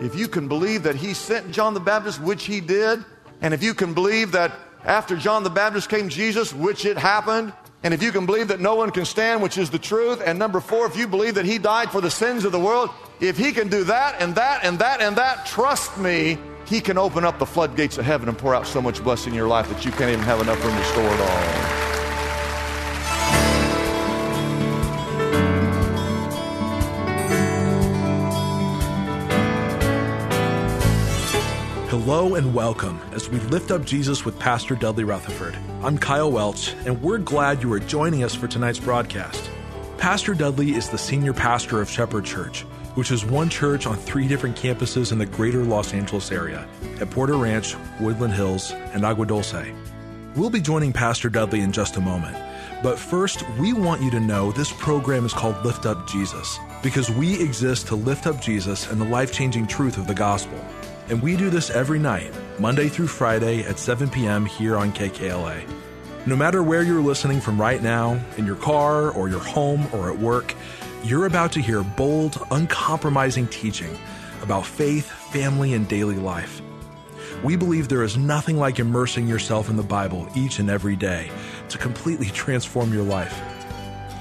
If you can believe that he sent John the Baptist, which he did, and if you can believe that after John the Baptist came Jesus, which it happened, and if you can believe that no one can stand, which is the truth, and number four, if you believe that he died for the sins of the world, if he can do that and that and that and that, trust me, he can open up the floodgates of heaven and pour out so much blessing in your life that you can't even have enough room to store it all. Hello and welcome as we lift up Jesus with Pastor Dudley Rutherford. I'm Kyle Welch, and we're glad you are joining us for tonight's broadcast. Pastor Dudley is the senior pastor of Shepherd Church, which is one church on three different campuses in the greater Los Angeles area at Porter Ranch, Woodland Hills, and Agua Dulce. We'll be joining Pastor Dudley in just a moment. But first, we want you to know this program is called Lift Up Jesus because we exist to lift up Jesus and the life changing truth of the gospel. And we do this every night, Monday through Friday at 7 p.m. here on KKLA. No matter where you're listening from right now, in your car or your home or at work, you're about to hear bold, uncompromising teaching about faith, family, and daily life. We believe there is nothing like immersing yourself in the Bible each and every day to completely transform your life.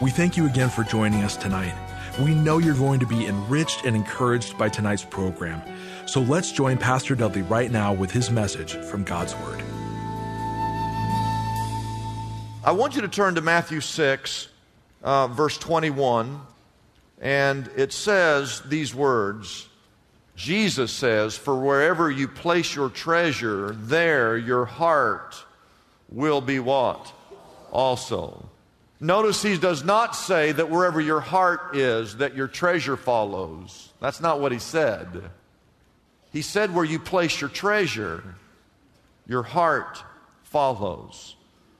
We thank you again for joining us tonight. We know you're going to be enriched and encouraged by tonight's program. So let's join Pastor Dudley right now with his message from God's Word. I want you to turn to Matthew 6, uh, verse 21, and it says these words Jesus says, For wherever you place your treasure, there your heart will be what? Also. Notice he does not say that wherever your heart is, that your treasure follows. That's not what he said. He said, Where you place your treasure, your heart follows.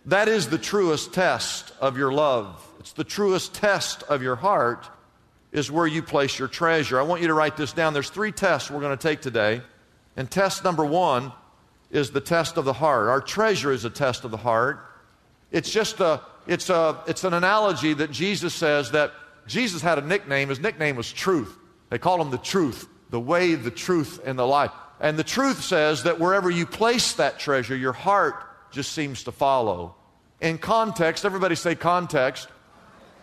That is the truest test of your love. It's the truest test of your heart, is where you place your treasure. I want you to write this down. There's three tests we're going to take today. And test number one is the test of the heart. Our treasure is a test of the heart. It's just a, it's a, it's an analogy that Jesus says that Jesus had a nickname. His nickname was Truth. They called him the Truth the way, the truth, and the life. And the truth says that wherever you place that treasure, your heart just seems to follow. In context, everybody say context.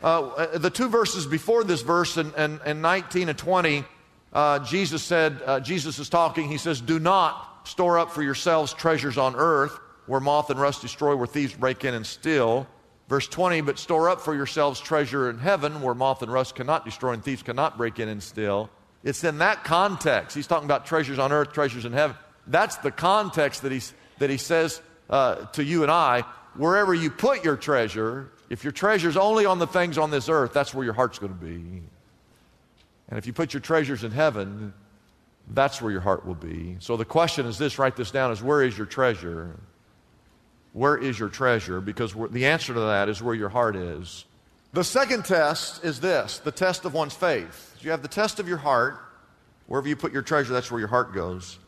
Uh, the two verses before this verse, in, in, in 19 and 20, uh, Jesus said, uh, Jesus is talking, he says, Do not store up for yourselves treasures on earth where moth and rust destroy, where thieves break in and steal. Verse 20, but store up for yourselves treasure in heaven where moth and rust cannot destroy and thieves cannot break in and steal. It's in that context. He's talking about treasures on earth, treasures in heaven. That's the context that, he's, that he says uh, to you and I wherever you put your treasure, if your treasure's only on the things on this earth, that's where your heart's going to be. And if you put your treasures in heaven, that's where your heart will be. So the question is this write this down is where is your treasure? Where is your treasure? Because the answer to that is where your heart is. The second test is this the test of one's faith. You have the test of your heart. Wherever you put your treasure, that's where your heart goes.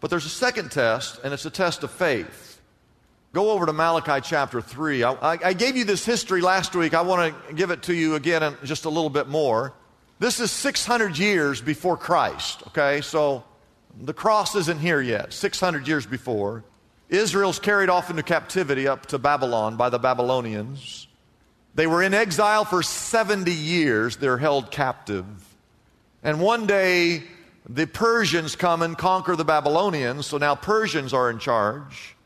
But there's a second test, and it's a test of faith. Go over to Malachi chapter 3. I, I, I gave you this history last week. I want to give it to you again in just a little bit more. This is 600 years before Christ, okay? So the cross isn't here yet, 600 years before. Israel's carried off into captivity up to Babylon by the Babylonians. They were in exile for 70 years, they're held captive. And one day, the Persians come and conquer the Babylonians, so now Persians are in charge.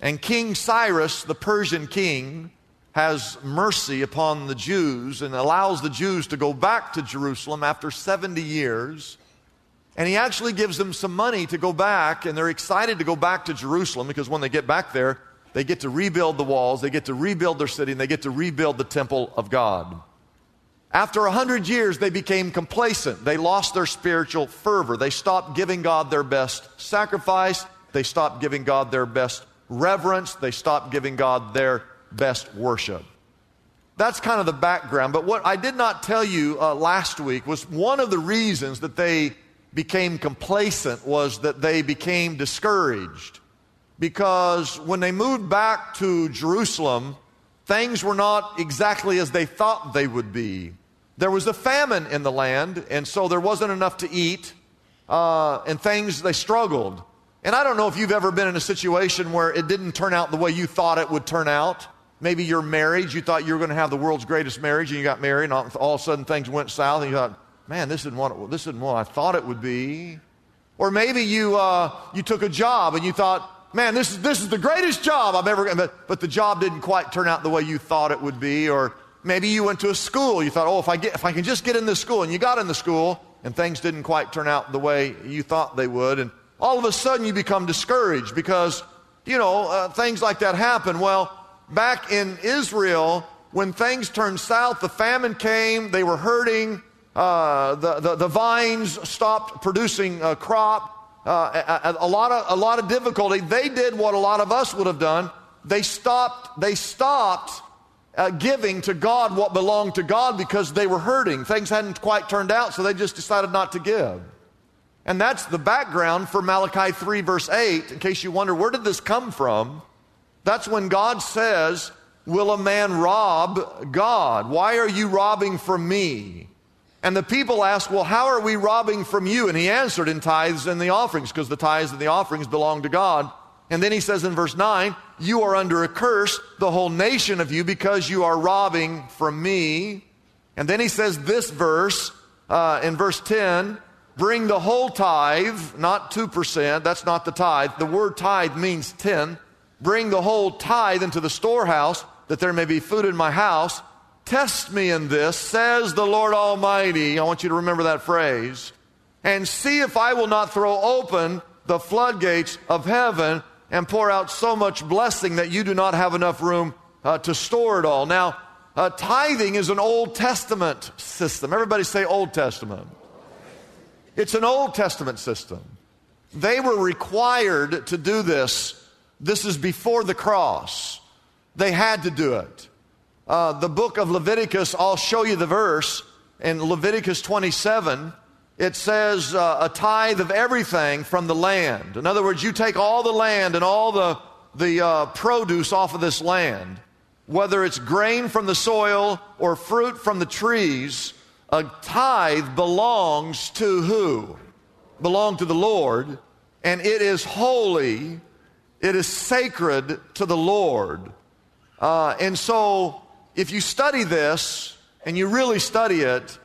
And King Cyrus, the Persian king, has mercy upon the Jews and allows the Jews to go back to Jerusalem after 70 years. And he actually gives them some money to go back, and they're excited to go back to Jerusalem because when they get back there, they get to rebuild the walls, they get to rebuild their city, and they get to rebuild the temple of God. After a hundred years, they became complacent. They lost their spiritual fervor. They stopped giving God their best sacrifice. They stopped giving God their best reverence. They stopped giving God their best worship. That's kind of the background. But what I did not tell you uh, last week was one of the reasons that they became complacent was that they became discouraged. Because when they moved back to Jerusalem, things were not exactly as they thought they would be. There was a famine in the land, and so there wasn't enough to eat, uh, and things, they struggled. And I don't know if you've ever been in a situation where it didn't turn out the way you thought it would turn out. Maybe your marriage, you thought you were going to have the world's greatest marriage, and you got married, and all, all of a sudden things went south, and you thought, man, this isn't what, this isn't what I thought it would be. Or maybe you, uh, you took a job and you thought, man, this is, this is the greatest job I've ever, but, but the job didn't quite turn out the way you thought it would be. Or maybe you went to a school, you thought, oh, if I, get, if I can just get in this school, and you got in the school, and things didn't quite turn out the way you thought they would. And all of a sudden you become discouraged because, you know, uh, things like that happen. Well, back in Israel, when things turned south, the famine came, they were hurting, uh, the, the, the, vines stopped producing a crop, uh, a, a, lot of, a lot of difficulty. They did what a lot of us would have done. They stopped, they stopped uh, giving to God what belonged to God because they were hurting. Things hadn't quite turned out, so they just decided not to give. And that's the background for Malachi 3, verse 8. In case you wonder, where did this come from? That's when God says, Will a man rob God? Why are you robbing from me? And the people asked, Well, how are we robbing from you? And he answered, In tithes and the offerings, because the tithes and the offerings belong to God. And then he says in verse 9, You are under a curse, the whole nation of you, because you are robbing from me. And then he says this verse uh, in verse 10 Bring the whole tithe, not 2%, that's not the tithe. The word tithe means 10. Bring the whole tithe into the storehouse, that there may be food in my house. Test me in this, says the Lord Almighty. I want you to remember that phrase. And see if I will not throw open the floodgates of heaven and pour out so much blessing that you do not have enough room uh, to store it all. Now, uh, tithing is an Old Testament system. Everybody say Old Testament. It's an Old Testament system. They were required to do this. This is before the cross. They had to do it. Uh, the book of Leviticus, I'll show you the verse. In Leviticus 27, it says uh, a tithe of everything from the land. In other words, you take all the land and all the, the uh, produce off of this land, whether it's grain from the soil or fruit from the trees, a tithe belongs to who? Belong to the Lord, and it is holy, it is sacred to the Lord. Uh, and so, if you study this and you really study it,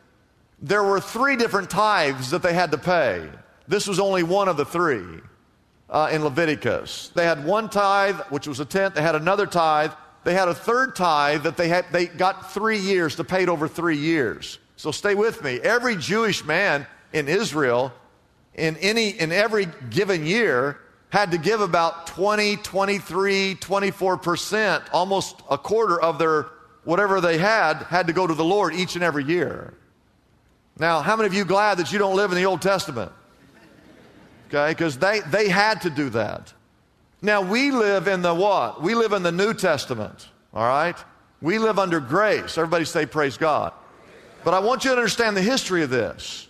there were three different tithes that they had to pay. This was only one of the three uh, in Leviticus. They had one tithe, which was a tenth. They had another tithe. They had a third tithe that they had. They got three years to pay it over three years. So stay with me. Every Jewish man in Israel, in, any, in every given year, had to give about 20, 23, 24%, almost a quarter of their whatever they had, had to go to the Lord each and every year. Now, how many of you glad that you don't live in the Old Testament? Okay, because they, they had to do that. Now, we live in the what? We live in the New Testament, all right? We live under grace. Everybody say, Praise God. But I want you to understand the history of this.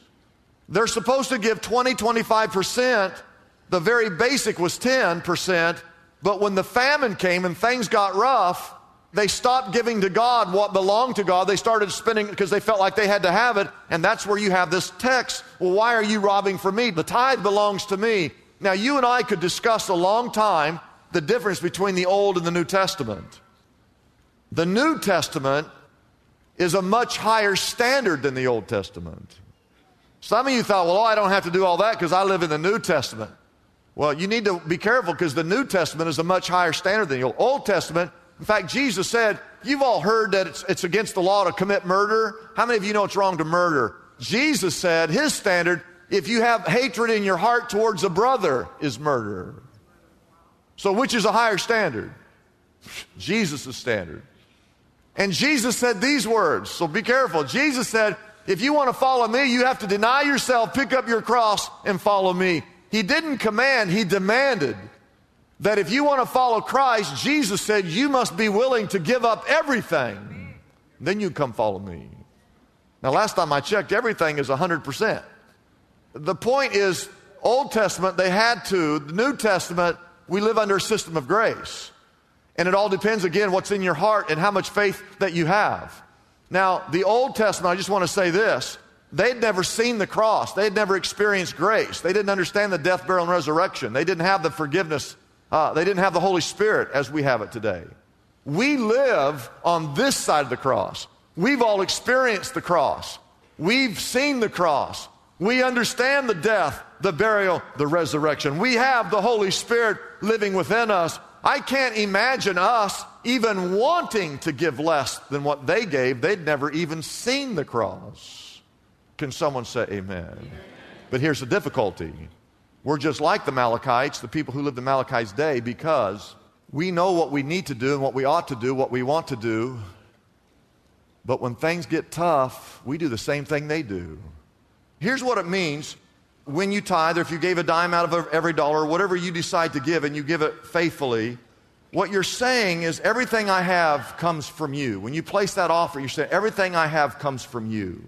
They're supposed to give 20, 25%. The very basic was 10%. But when the famine came and things got rough, they stopped giving to God what belonged to God. They started spending because they felt like they had to have it. And that's where you have this text. Well, why are you robbing from me? The tithe belongs to me. Now, you and I could discuss a long time the difference between the Old and the New Testament. The New Testament is a much higher standard than the Old Testament. Some of you thought, well, oh, I don't have to do all that because I live in the New Testament. Well, you need to be careful because the New Testament is a much higher standard than the Old. Old Testament. In fact, Jesus said, You've all heard that it's, it's against the law to commit murder. How many of you know it's wrong to murder? Jesus said, His standard, if you have hatred in your heart towards a brother, is murder. So, which is a higher standard? Jesus' standard. And Jesus said these words, so be careful. Jesus said, if you want to follow me, you have to deny yourself, pick up your cross, and follow me. He didn't command, he demanded that if you want to follow Christ, Jesus said you must be willing to give up everything. Then you come follow me. Now, last time I checked, everything is 100%. The point is, Old Testament, they had to. The New Testament, we live under a system of grace. And it all depends, again, what's in your heart and how much faith that you have. Now, the Old Testament, I just want to say this. They'd never seen the cross. They'd never experienced grace. They didn't understand the death, burial, and resurrection. They didn't have the forgiveness. Uh, they didn't have the Holy Spirit as we have it today. We live on this side of the cross. We've all experienced the cross. We've seen the cross. We understand the death, the burial, the resurrection. We have the Holy Spirit living within us. I can't imagine us even wanting to give less than what they gave. They'd never even seen the cross. Can someone say amen? amen? But here's the difficulty. We're just like the Malachites, the people who lived in Malachi's day, because we know what we need to do and what we ought to do, what we want to do. But when things get tough, we do the same thing they do. Here's what it means when you tithe, or if you gave a dime out of every dollar, whatever you decide to give, and you give it faithfully, what you're saying is everything I have comes from you. When you place that offer, you're saying everything I have comes from you.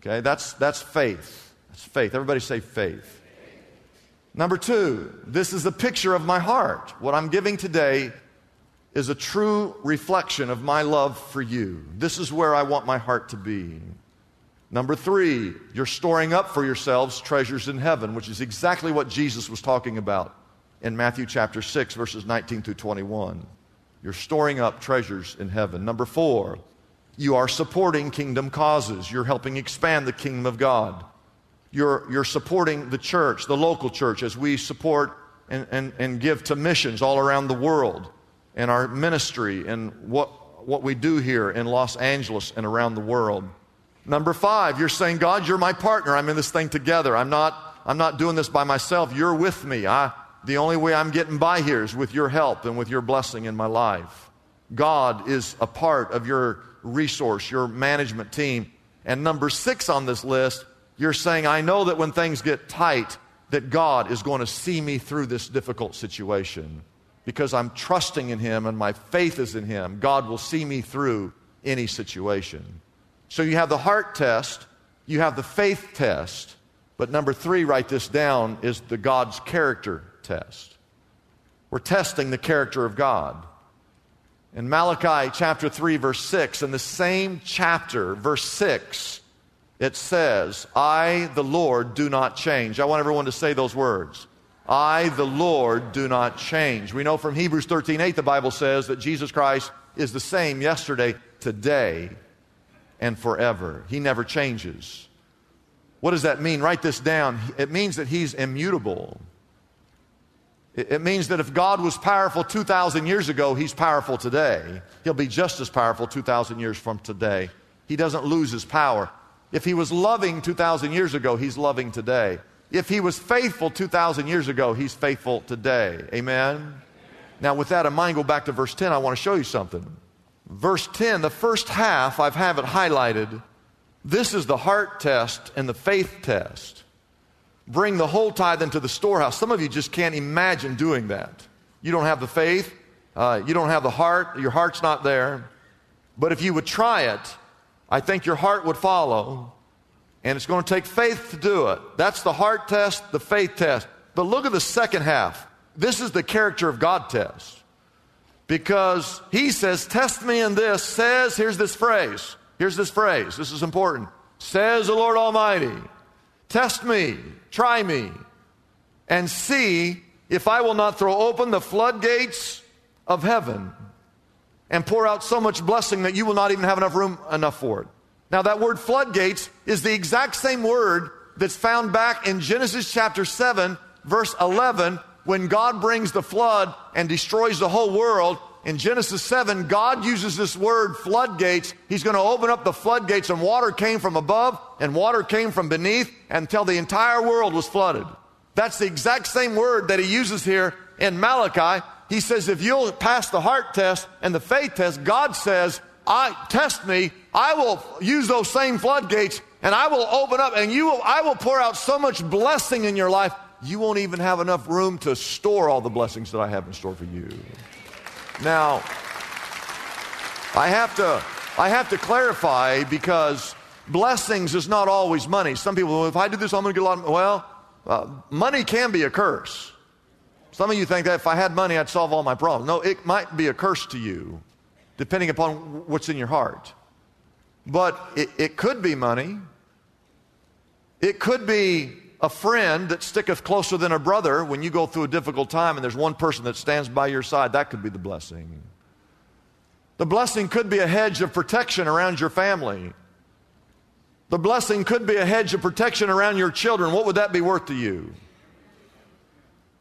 Okay, that's, that's faith. That's faith. Everybody say faith. Number two, this is a picture of my heart. What I'm giving today is a true reflection of my love for you. This is where I want my heart to be. Number three, you're storing up for yourselves treasures in heaven, which is exactly what Jesus was talking about in Matthew chapter 6, verses 19 through 21. You're storing up treasures in heaven. Number four, you are supporting kingdom causes. You're helping expand the kingdom of God. You're, you're supporting the church, the local church, as we support and, and, and give to missions all around the world and our ministry and what, what we do here in Los Angeles and around the world. Number five, you're saying, God, you're my partner. I'm in this thing together. I'm not, I'm not doing this by myself. You're with me. I, the only way I'm getting by here is with your help and with your blessing in my life. God is a part of your resource, your management team. And number six on this list, you're saying, I know that when things get tight, that God is going to see me through this difficult situation because I'm trusting in Him and my faith is in Him. God will see me through any situation. So you have the heart test, you have the faith test, but number three, write this down, is the God's character test. We're testing the character of God. In Malachi chapter 3, verse 6, in the same chapter, verse 6, it says, I, the Lord, do not change. I want everyone to say those words. I, the Lord, do not change. We know from Hebrews 13, 8, the Bible says that Jesus Christ is the same yesterday, today, and forever. He never changes. What does that mean? Write this down. It means that He's immutable. It means that if God was powerful 2,000 years ago, He's powerful today. He'll be just as powerful 2,000 years from today. He doesn't lose His power. If He was loving 2,000 years ago, He's loving today. If He was faithful 2,000 years ago, He's faithful today. Amen? Now, with that in mind, go back to verse 10. I want to show you something. Verse 10, the first half, I have it highlighted. This is the heart test and the faith test. Bring the whole tithe into the storehouse. Some of you just can't imagine doing that. You don't have the faith, uh, you don't have the heart, your heart's not there. But if you would try it, I think your heart would follow. And it's going to take faith to do it. That's the heart test, the faith test. But look at the second half. This is the character of God test. Because he says, Test me in this, says, here's this phrase. Here's this phrase. This is important. Says the Lord Almighty, Test me, try me, and see if I will not throw open the floodgates of heaven and pour out so much blessing that you will not even have enough room enough for it. Now, that word floodgates is the exact same word that's found back in Genesis chapter 7, verse 11, when God brings the flood and destroys the whole world, in Genesis 7, God uses this word floodgates. He's going to open up the floodgates, and water came from above and water came from beneath until the entire world was flooded. That's the exact same word that he uses here in Malachi. He says, if you'll pass the heart test and the faith test, God says, I test me, I will use those same floodgates and I will open up and you will, I will pour out so much blessing in your life, you won't even have enough room to store all the blessings that I have in store for you. Now, I have to, I have to clarify because blessings is not always money. Some people, well, if I do this, I'm going to get a lot of, well, uh, money can be a curse. Some of you think that if I had money, I'd solve all my problems. No, it might be a curse to you, depending upon what's in your heart. But it, it could be money. It could be a friend that sticketh closer than a brother when you go through a difficult time and there's one person that stands by your side. That could be the blessing. The blessing could be a hedge of protection around your family. The blessing could be a hedge of protection around your children. What would that be worth to you?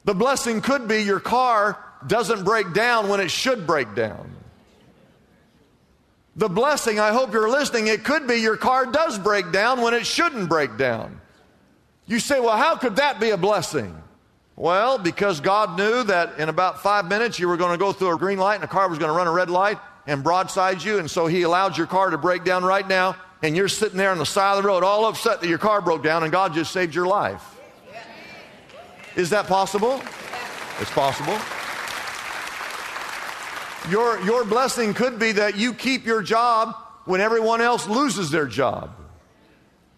The blessing could be your car doesn't break down when it should break down. The blessing, I hope you're listening, it could be your car does break down when it shouldn't break down. You say, well, how could that be a blessing? Well, because God knew that in about five minutes you were going to go through a green light and a car was going to run a red light and broadside you, and so He allowed your car to break down right now, and you're sitting there on the side of the road all upset that your car broke down, and God just saved your life. Is that possible? It's possible. Your, your blessing could be that you keep your job when everyone else loses their job.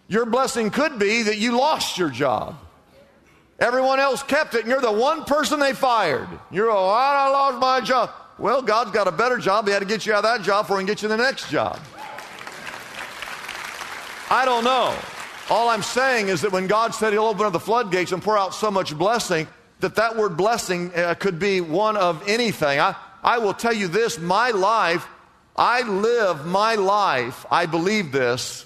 Your blessing could be that you lost your job. Everyone else kept it, and you're the one person they fired. You're, oh, I lost my job. Well, God's got a better job. He had to get you out of that job before he can get you the next job. I don't know. All I'm saying is that when God said he'll open up the floodgates and pour out so much blessing, that that word blessing uh, could be one of anything. I, I will tell you this my life, I live my life, I believe this,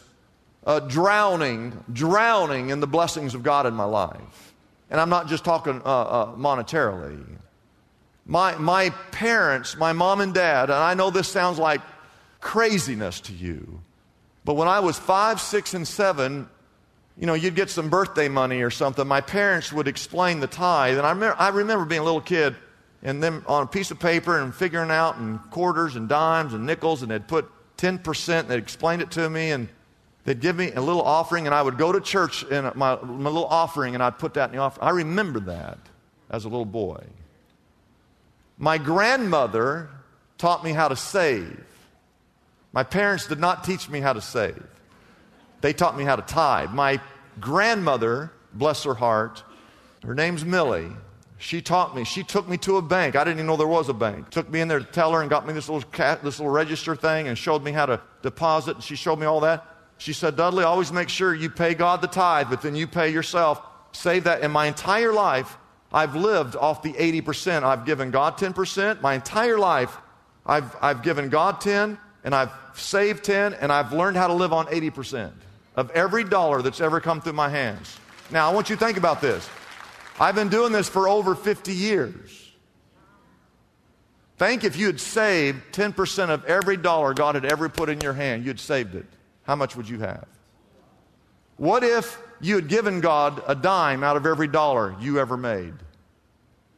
uh, drowning, drowning in the blessings of God in my life. And I'm not just talking uh, uh, monetarily. My, my parents, my mom and dad, and I know this sounds like craziness to you, but when I was five, six, and seven, you know, you'd get some birthday money or something. My parents would explain the tithe, and I remember, I remember being a little kid and them on a piece of paper and figuring out and quarters and dimes and nickels, and they'd put 10%, and they'd explain it to me, and they'd give me a little offering, and I would go to church and my, my little offering, and I'd put that in the offering. I remember that as a little boy. My grandmother taught me how to save. My parents did not teach me how to save. They taught me how to tithe. My grandmother, bless her heart, her name's Millie. She taught me. She took me to a bank. I didn't even know there was a bank. Took me in there to tell her and got me this little cat, this little register thing and showed me how to deposit. And she showed me all that. She said, Dudley, always make sure you pay God the tithe, but then you pay yourself. Save that. In my entire life, I've lived off the 80%. I've given God 10%. My entire life, I've, I've given God 10 and I've saved 10 and I've learned how to live on 80% of every dollar that's ever come through my hands. Now, I want you to think about this. I've been doing this for over 50 years. Think if you had saved 10% of every dollar God had ever put in your hand, you'd saved it. How much would you have? What if you had given God a dime out of every dollar you ever made.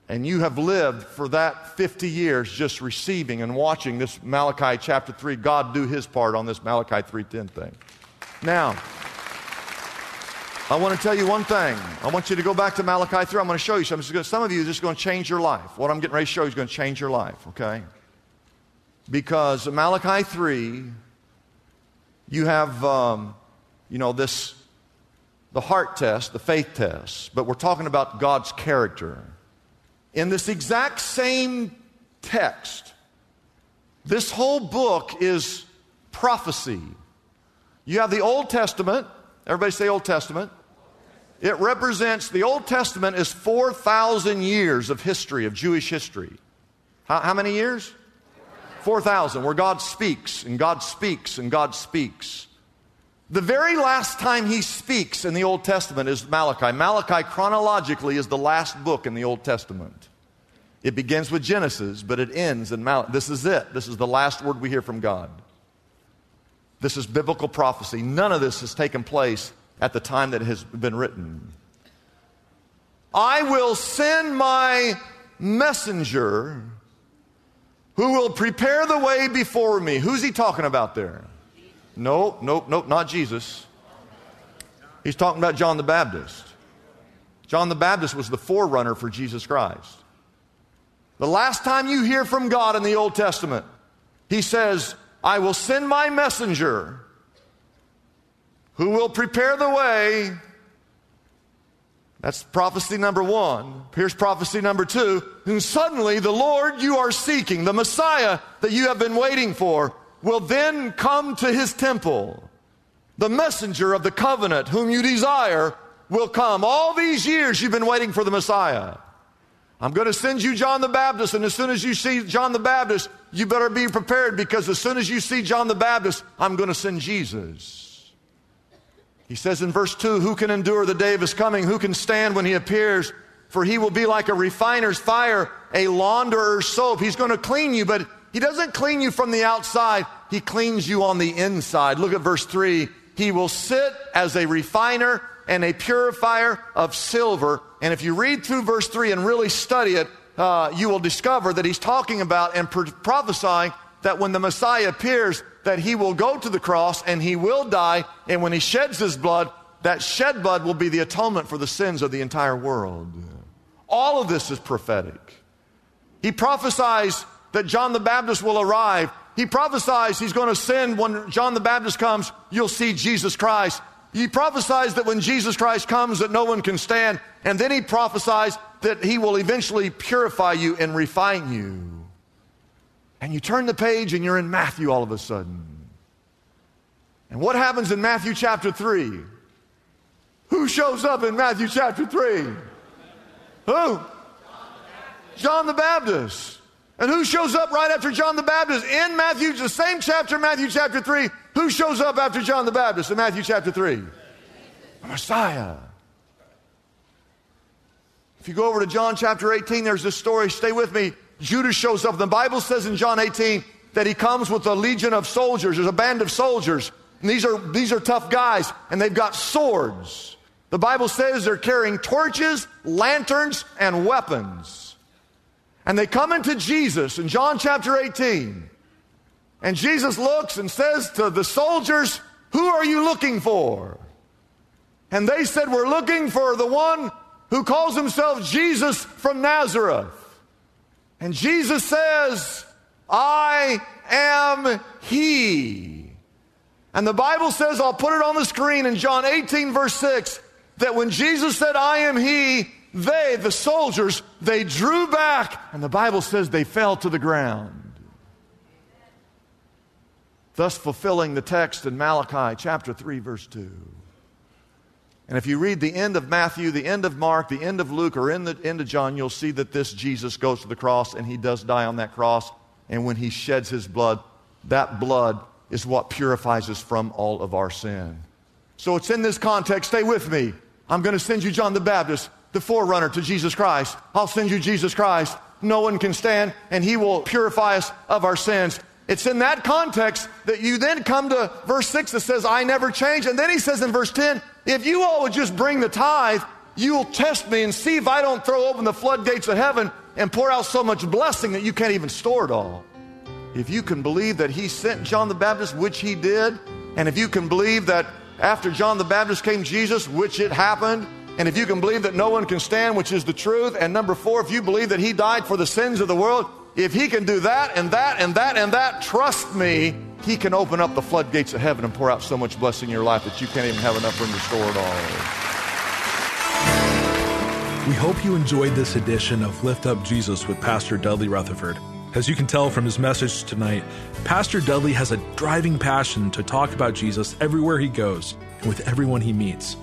And you have lived for that 50 years just receiving and watching this Malachi chapter 3, God do his part on this Malachi 3:10 thing. Now, I want to tell you one thing. I want you to go back to Malachi 3. I'm going to show you something. Some of you, is going to change your life. What I'm getting ready to show you is going to change your life, okay? Because Malachi 3, you have, um, you know, this the heart test, the faith test, but we're talking about God's character. In this exact same text, this whole book is prophecy. You have the Old Testament, everybody say Old Testament. It represents, the Old Testament is 4,000 years of history, of Jewish history. How, how many years? 4,000, where God speaks and God speaks and God speaks. The very last time he speaks in the Old Testament is Malachi. Malachi, chronologically, is the last book in the Old Testament. It begins with Genesis, but it ends in Malachi. This is it. This is the last word we hear from God. This is biblical prophecy. None of this has taken place at the time that it has been written. I will send my messenger who will prepare the way before me. Who's he talking about there? Nope, nope, nope, not Jesus. He's talking about John the Baptist. John the Baptist was the forerunner for Jesus Christ. The last time you hear from God in the Old Testament, he says, I will send my messenger who will prepare the way. That's prophecy number one. Here's prophecy number two. And suddenly, the Lord you are seeking, the Messiah that you have been waiting for, will then come to his temple. The messenger of the covenant, whom you desire, will come. All these years you've been waiting for the Messiah. I'm going to send you John the Baptist, and as soon as you see John the Baptist, you better be prepared because as soon as you see John the Baptist, I'm going to send Jesus. He says in verse 2 Who can endure the day of his coming? Who can stand when he appears? For he will be like a refiner's fire, a launderer's soap. He's going to clean you, but he doesn't clean you from the outside, he cleans you on the inside. Look at verse 3. He will sit as a refiner and a purifier of silver. And if you read through verse 3 and really study it, uh, you will discover that he's talking about and pro- prophesying that when the Messiah appears, that he will go to the cross and he will die. And when he sheds his blood, that shed blood will be the atonement for the sins of the entire world. All of this is prophetic. He prophesies that John the Baptist will arrive. He prophesies he's going to send when John the Baptist comes, you'll see Jesus Christ. He prophesies that when Jesus Christ comes that no one can stand, and then he prophesies that he will eventually purify you and refine you. And you turn the page and you're in Matthew all of a sudden. And what happens in Matthew chapter 3? Who shows up in Matthew chapter 3? Who? John the Baptist. And who shows up right after John the Baptist? In Matthew, the same chapter, Matthew chapter 3, who shows up after John the Baptist in Matthew chapter 3? The Messiah. If you go over to John chapter 18, there's this story. Stay with me. Judas shows up. The Bible says in John 18 that he comes with a legion of soldiers. There's a band of soldiers. And these are, these are tough guys, and they've got swords. The Bible says they're carrying torches, lanterns, and weapons. And they come into Jesus in John chapter 18. And Jesus looks and says to the soldiers, Who are you looking for? And they said, We're looking for the one who calls himself Jesus from Nazareth. And Jesus says, I am he. And the Bible says, I'll put it on the screen in John 18, verse 6, that when Jesus said, I am he, they, the soldiers, they drew back. And the Bible says they fell to the ground thus fulfilling the text in Malachi chapter 3, verse 2. And if you read the end of Matthew, the end of Mark, the end of Luke, or in the end of John, you'll see that this Jesus goes to the cross and he does die on that cross. And when he sheds his blood, that blood is what purifies us from all of our sin. So it's in this context. Stay with me. I'm going to send you John the Baptist, the forerunner to Jesus Christ. I'll send you Jesus Christ. No one can stand, and he will purify us of our sins. It's in that context that you then come to verse 6 that says, I never change. And then he says in verse 10, if you all would just bring the tithe, you'll test me and see if I don't throw open the floodgates of heaven and pour out so much blessing that you can't even store it all. If you can believe that he sent John the Baptist, which he did, and if you can believe that after John the Baptist came Jesus, which it happened, and if you can believe that no one can stand, which is the truth, and number four, if you believe that he died for the sins of the world, if he can do that and that and that and that, trust me, he can open up the floodgates of heaven and pour out so much blessing in your life that you can't even have enough room to store it all. We hope you enjoyed this edition of Lift Up Jesus with Pastor Dudley Rutherford. As you can tell from his message tonight, Pastor Dudley has a driving passion to talk about Jesus everywhere he goes and with everyone he meets.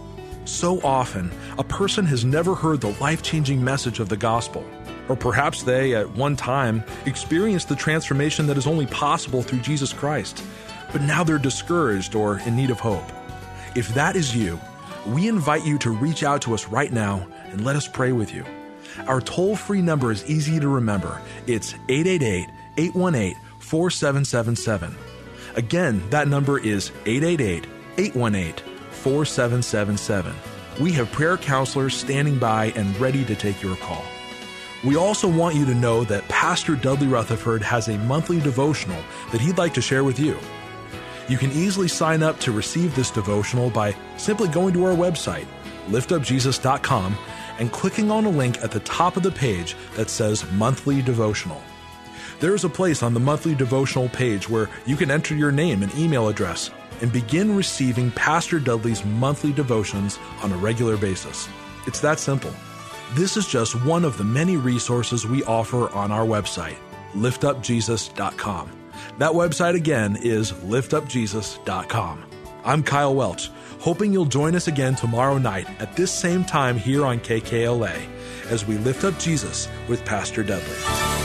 So often, a person has never heard the life changing message of the gospel. Or perhaps they, at one time, experienced the transformation that is only possible through Jesus Christ, but now they're discouraged or in need of hope. If that is you, we invite you to reach out to us right now and let us pray with you. Our toll free number is easy to remember. It's 888 818 4777. Again, that number is 888 818 4777. We have prayer counselors standing by and ready to take your call. We also want you to know that Pastor Dudley Rutherford has a monthly devotional that he'd like to share with you. You can easily sign up to receive this devotional by simply going to our website, liftupjesus.com, and clicking on a link at the top of the page that says Monthly Devotional. There is a place on the monthly devotional page where you can enter your name and email address and begin receiving Pastor Dudley's monthly devotions on a regular basis. It's that simple. This is just one of the many resources we offer on our website, liftupjesus.com. That website again is liftupjesus.com. I'm Kyle Welch, hoping you'll join us again tomorrow night at this same time here on KKLA as we lift up Jesus with Pastor Dudley.